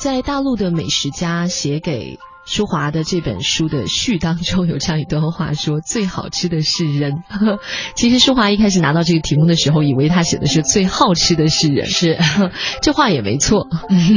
在大陆的美食家写给舒华的这本书的序当中，有这样一段话说：“最好吃的是人。”其实舒华一开始拿到这个题目的时候，以为他写的是“最好吃的是人”，是 这话也没错。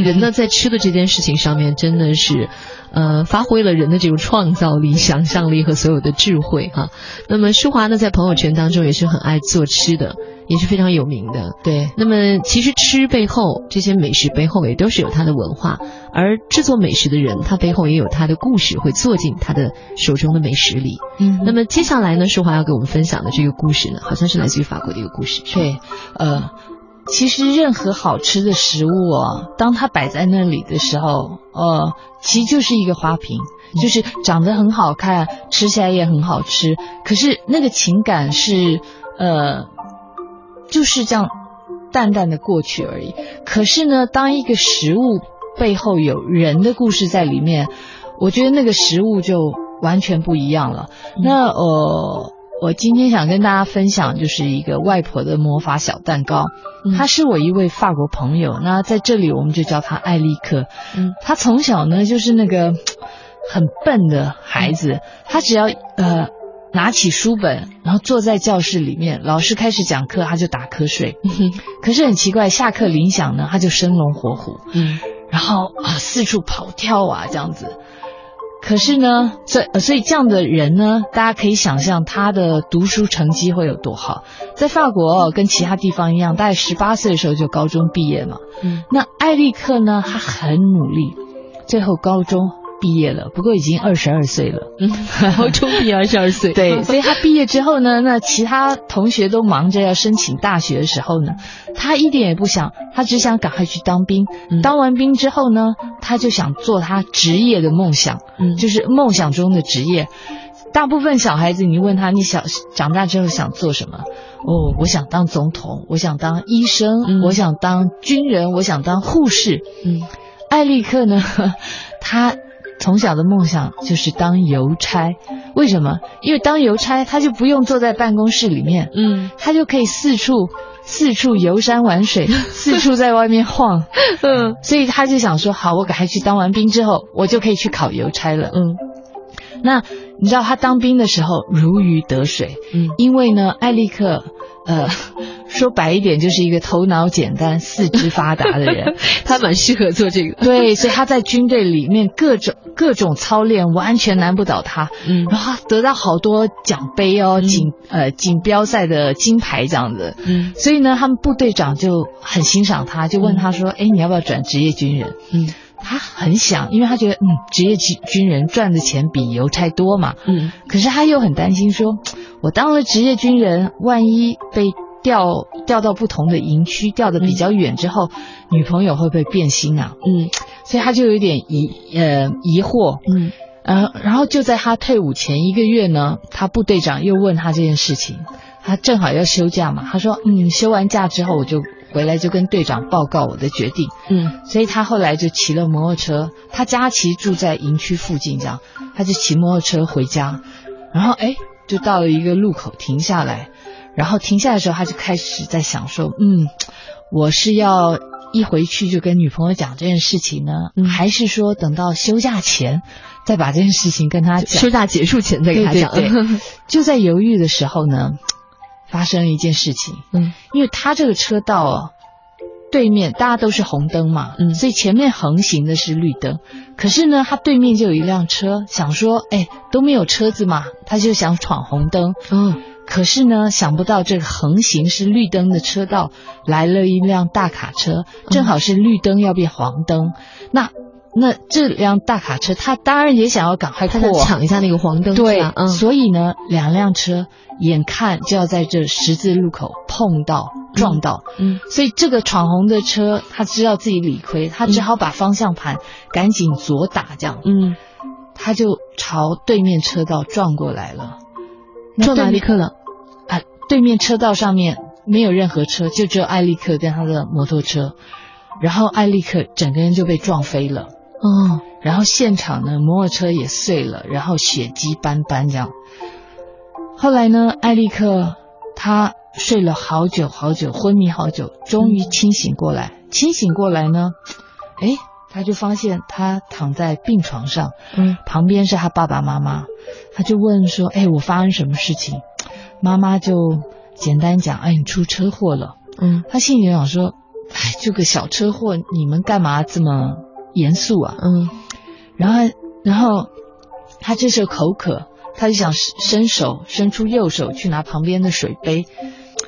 人呢，在吃的这件事情上面，真的是。呃，发挥了人的这种创造力、想象力和所有的智慧哈。那么舒华呢，在朋友圈当中也是很爱做吃的，也是非常有名的。对。那么其实吃背后，这些美食背后也都是有它的文化，而制作美食的人，他背后也有他的故事，会做进他的手中的美食里。嗯。那么接下来呢，淑华要给我们分享的这个故事呢，好像是来自于法国的一个故事。对，呃。其实任何好吃的食物哦，当它摆在那里的时候，呃，其实就是一个花瓶，就是长得很好看，吃起来也很好吃。可是那个情感是，呃，就是这样淡淡的过去而已。可是呢，当一个食物背后有人的故事在里面，我觉得那个食物就完全不一样了。那呃。我今天想跟大家分享，就是一个外婆的魔法小蛋糕。他是我一位法国朋友，那在这里我们就叫他艾利克。嗯，他从小呢就是那个很笨的孩子，他只要呃拿起书本，然后坐在教室里面，老师开始讲课，他就打瞌睡。可是很奇怪，下课铃响呢，他就生龙活虎。嗯，然后啊四处跑跳啊这样子。可是呢，所所以这样的人呢，大家可以想象他的读书成绩会有多好。在法国，跟其他地方一样，大概十八岁的时候就高中毕业嘛。嗯，那艾利克呢，他很努力，最后高中。毕业了，不过已经二十二岁了。嗯，高中毕业二十二岁。对，所以他毕业之后呢，那其他同学都忙着要申请大学的时候呢，他一点也不想，他只想赶快去当兵。当完兵之后呢，他就想做他职业的梦想，嗯，就是梦想中的职业。大部分小孩子，你问他，你想长大之后想做什么？哦，我想当总统，我想当医生，我想当军人，我想当护士。嗯，艾利克呢，他。从小的梦想就是当邮差，为什么？因为当邮差他就不用坐在办公室里面，嗯，他就可以四处四处游山玩水，四处在外面晃，嗯，所以他就想说，好，我赶快去当完兵之后，我就可以去考邮差了，嗯。那你知道他当兵的时候如鱼得水，嗯，因为呢，艾利克。呃，说白一点，就是一个头脑简单、四肢发达的人，他蛮适合做这个。对，所以他在军队里面各种各种操练，完全难不倒他。嗯，然后得到好多奖杯哦，锦呃锦标赛的金牌这样子。嗯，所以呢，他们部队长就很欣赏他，就问他说：“哎，你要不要转职业军人？”嗯。他很想，因为他觉得，嗯，职业军军人赚的钱比邮差多嘛，嗯，可是他又很担心，说，我当了职业军人，万一被调调到不同的营区，调的比较远之后，女朋友会不会变心啊？嗯，所以他就有点疑呃疑惑，嗯，呃，然后就在他退伍前一个月呢，他部队长又问他这件事情，他正好要休假嘛，他说，嗯，休完假之后我就。回来就跟队长报告我的决定，嗯，所以他后来就骑了摩托车，他家其实住在营区附近，这样，他就骑摩托车回家，然后哎，就到了一个路口停下来，然后停下来的时候，他就开始在想说，嗯，我是要一回去就跟女朋友讲这件事情呢，还是说等到休假前再把这件事情跟他讲，休假结束前再跟他讲？就在犹豫的时候呢。发生了一件事情，嗯，因为他这个车道啊，对面大家都是红灯嘛，嗯，所以前面横行的是绿灯，可是呢，他对面就有一辆车，想说，哎，都没有车子嘛，他就想闯红灯，嗯，可是呢，想不到这个横行是绿灯的车道来了一辆大卡车，正好是绿灯要变黄灯，那。那这辆大卡车，他当然也想要赶快过，抢一下那个黄灯，对，嗯，所以呢，两辆车眼看就要在这十字路口碰到撞到，嗯，所以这个闯红的车，他知道自己理亏，他只好把方向盘赶紧左打，这样，嗯，他就朝对面车道撞过来了，撞艾利克了，啊，对面车道上面没有任何车，就只有艾利克跟他的摩托车，然后艾利克整个人就被撞飞了。哦，然后现场呢，摩托车也碎了，然后血迹斑斑这样。后来呢，艾利克他睡了好久好久，昏迷好久，终于清醒过来。清醒过来呢，哎，他就发现他躺在病床上，嗯旁边是他爸爸妈妈，他就问说：“哎，我发生什么事情？”妈妈就简单讲：“哎，你出车祸了。”嗯他心里想说：“哎，就个小车祸，你们干嘛这么严肃啊？”嗯然后，然后他这时候口渴，他就想伸手伸出右手去拿旁边的水杯。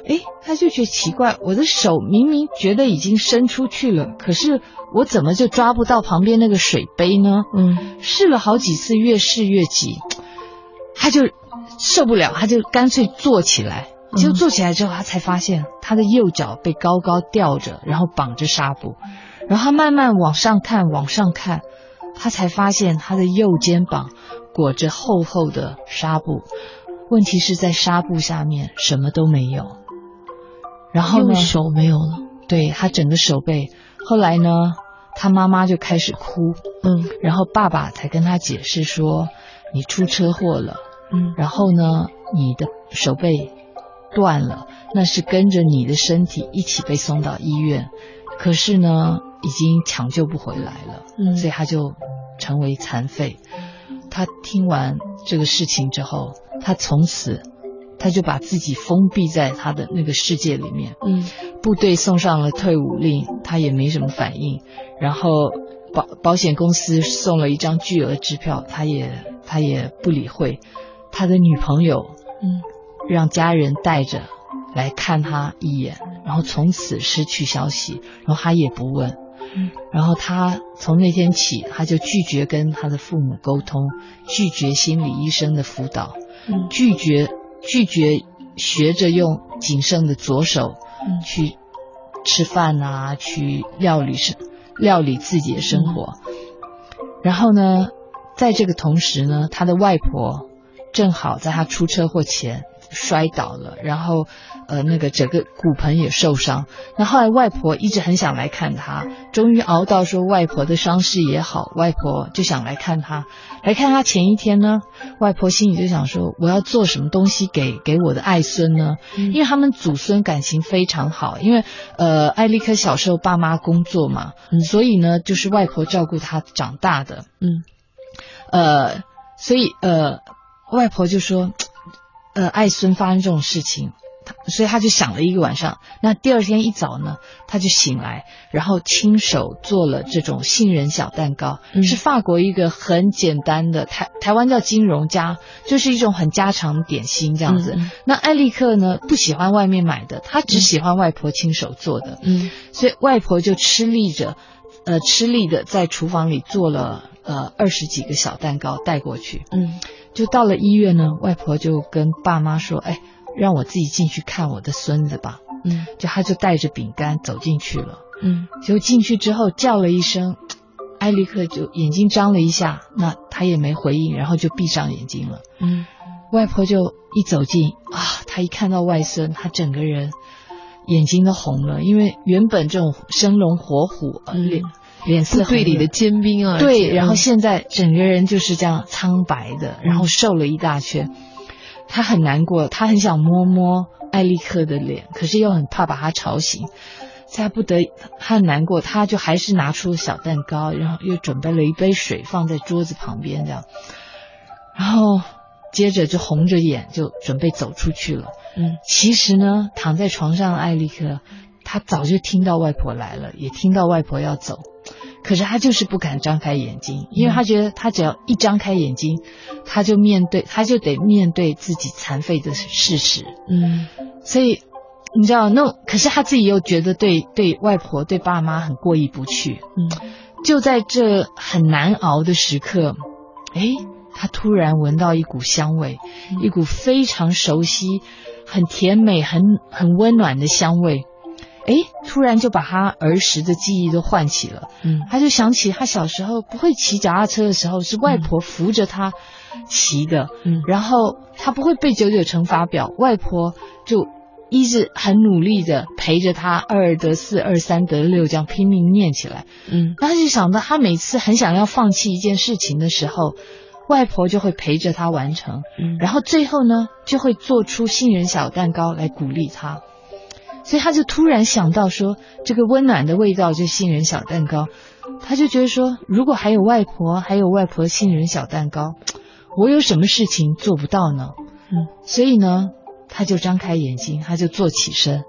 哎，他就觉得奇怪，我的手明明觉得已经伸出去了，可是我怎么就抓不到旁边那个水杯呢？嗯试了好几次，越试越急，他就受不了，他就干脆坐起来。结果坐起来之后，他才发现他的右脚被高高吊着，然后绑着纱布，然后他慢慢往上看，往上看，他才发现他的右肩膀裹着厚厚的纱布。问题是在纱布下面什么都没有。然后呢，手没有了。对他整个手背。后来呢，他妈妈就开始哭，嗯然后爸爸才跟他解释说，你出车祸了，嗯然后呢，你的手背断了，那是跟着你的身体一起被送到医院，可是呢，已经抢救不回来了，嗯所以他就成为残废。他听完这个事情之后，他从此他就把自己封闭在他的那个世界里面。嗯部队送上了退伍令，他也没什么反应。然后保保险公司送了一张巨额支票，他也他也不理会。他的女朋友嗯。让家人带着来看他一眼，然后从此失去消息，然后他也不问。嗯。然后他从那天起，他就拒绝跟他的父母沟通，拒绝心理医生的辅导，嗯。拒绝拒绝学着用仅剩的左手嗯。去吃饭啊，去料理生料理自己的生活。然后呢，在这个同时呢，他的外婆正好在他出车祸前摔倒了，然后呃那个整个骨盆也受伤。那后来外婆一直很想来看他，终于熬到说外婆的伤势也好，外婆就想来看他。来看他前一天呢，外婆心里就想说，我要做什么东西给给我的爱孙呢？嗯因为他们祖孙感情非常好，因为呃艾利克小时候爸妈工作嘛，嗯所以呢就是外婆照顾他长大的，嗯呃，所以呃外婆就说，呃爱孙发生这种事情。他所以他就想了一个晚上，那第二天一早呢，他就醒来，然后亲手做了这种杏仁小蛋糕，嗯。是法国一个很简单的台台湾叫金融家，就是一种很家常的点心这样子。嗯那艾利克呢不喜欢外面买的，他只喜欢外婆亲手做的，嗯。所以外婆就吃力着，呃，吃力的在厨房里做了呃二十几个小蛋糕带过去。嗯就到了医院呢，外婆就跟爸妈说：“哎，让我自己进去看我的孙子吧。嗯”就他就带着饼干走进去了。嗯就进去之后叫了一声，艾利克就眼睛张了一下，那他也没回应，然后就闭上眼睛了。嗯外婆就一走近啊，她一看到外孙，她整个人眼睛都红了，因为原本这种生龙活虎，脸脸色部队里的尖兵啊，对，然后嗯现在整个人就是这样苍白的，然后瘦了一大圈。他很难过，他很想摸摸艾利克的脸，可是又很怕把他吵醒。在不得，他很难过，他就还是拿出小蛋糕，然后又准备了一杯水放在桌子旁边，这样，然后接着就红着眼就准备走出去了。嗯。其实呢，躺在床上的艾利克，他早就听到外婆来了，也听到外婆要走，可是他就是不敢张开眼睛，因为他觉得他只要一张开眼睛，他就面对，他就得面对自己残废的事实。嗯。所以你知道，那可是他自己又觉得对对外婆对爸妈很过意不去。嗯。就在这很难熬的时刻，哎，他突然闻到一股香味，嗯。一股非常熟悉、很甜美、很很温暖的香味。哎，突然就把他儿时的记忆都唤起了。嗯他就想起他小时候不会骑脚踏车的时候，是外婆扶着他骑的。嗯然后他不会背九九乘法表，外婆就一直很努力的陪着他二二得四，二三得六这样拼命念起来。嗯那他就想到，他每次很想要放弃一件事情的时候，外婆就会陪着他完成，嗯然后最后呢，就会做出杏仁小蛋糕来鼓励他。所以他就突然想到说，这个温暖的味道就是杏仁小蛋糕，他就觉得说，如果还有外婆，还有外婆杏仁小蛋糕，我有什么事情做不到呢？嗯，所以呢，他就张开眼睛，他就坐起身。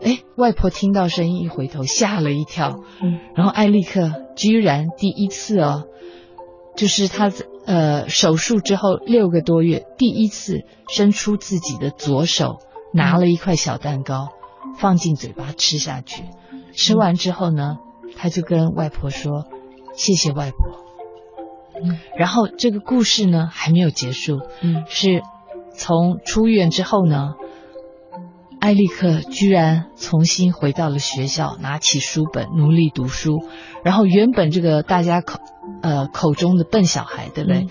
哎，外婆听到声音一回头，吓了一跳。嗯，然后艾利克居然第一次哦，就是他呃手术之后六个多月，第一次伸出自己的左手，拿了一块小蛋糕，放进嘴巴吃下去。吃完之后呢，他就跟外婆说：“谢谢外婆。”嗯，然后这个故事呢还没有结束。嗯，是从出院之后呢。艾利克居然重新回到了学校，拿起书本努力读书。然后原本这个大家口呃口中的笨小孩，对不对？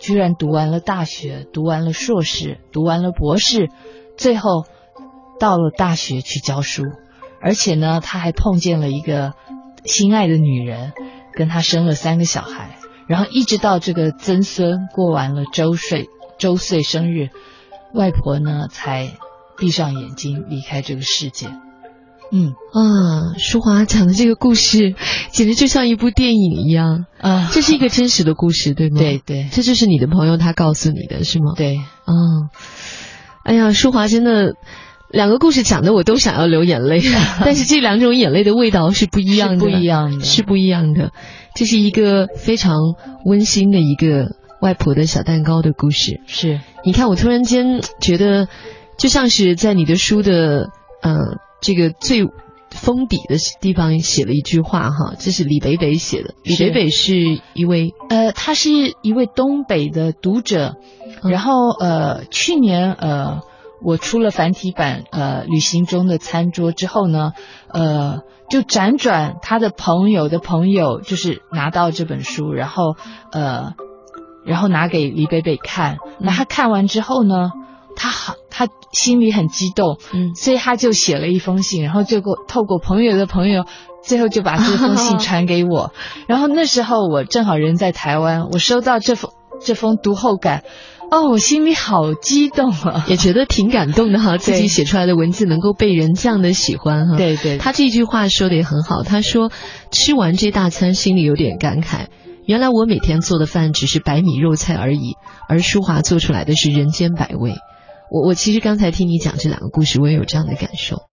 居然读完了大学，读完了硕士，读完了博士，最后到了大学去教书。而且呢，他还碰见了一个心爱的女人，跟他生了三个小孩。然后一直到这个曾孙过完了周岁周岁生日，外婆呢才。闭上眼睛离开这个世界。嗯啊，淑华讲的这个故事简直就像一部电影一样啊！这是一个真实的故事，对吗？对对，这就是你的朋友他告诉你的是吗？对啊，哎呀，淑华真的两个故事讲的我都想要流眼泪，但是这两种眼泪的味道是不一样的，不一样的，是不一样的。这是一个非常温馨的一个外婆的小蛋糕的故事。是，你看我突然间觉得。就像是在你的书的呃这个最封底的地方写了一句话哈，这是李北北写的。李北北是一位呃，他是一位东北的读者，然后呃去年呃我出了繁体版呃旅行中的餐桌之后呢，呃就辗转他的朋友的朋友就是拿到这本书，然后呃然后拿给李北北看，那他看完之后呢？他好，他心里很激动，嗯，所以他就写了一封信，然后就过透过朋友的朋友，最后就把这封信传给我。然后那时候我正好人在台湾，我收到这封这封读后感，哦，我心里好激动啊，也觉得挺感动的哈，自己写出来的文字能够被人这样的喜欢哈。对对，他这句话说的也很好，他说吃完这大餐心里有点感慨，原来我每天做的饭只是白米肉菜而已，而淑华做出来的是人间百味。我我其实刚才听你讲这两个故事，我也有这样的感受。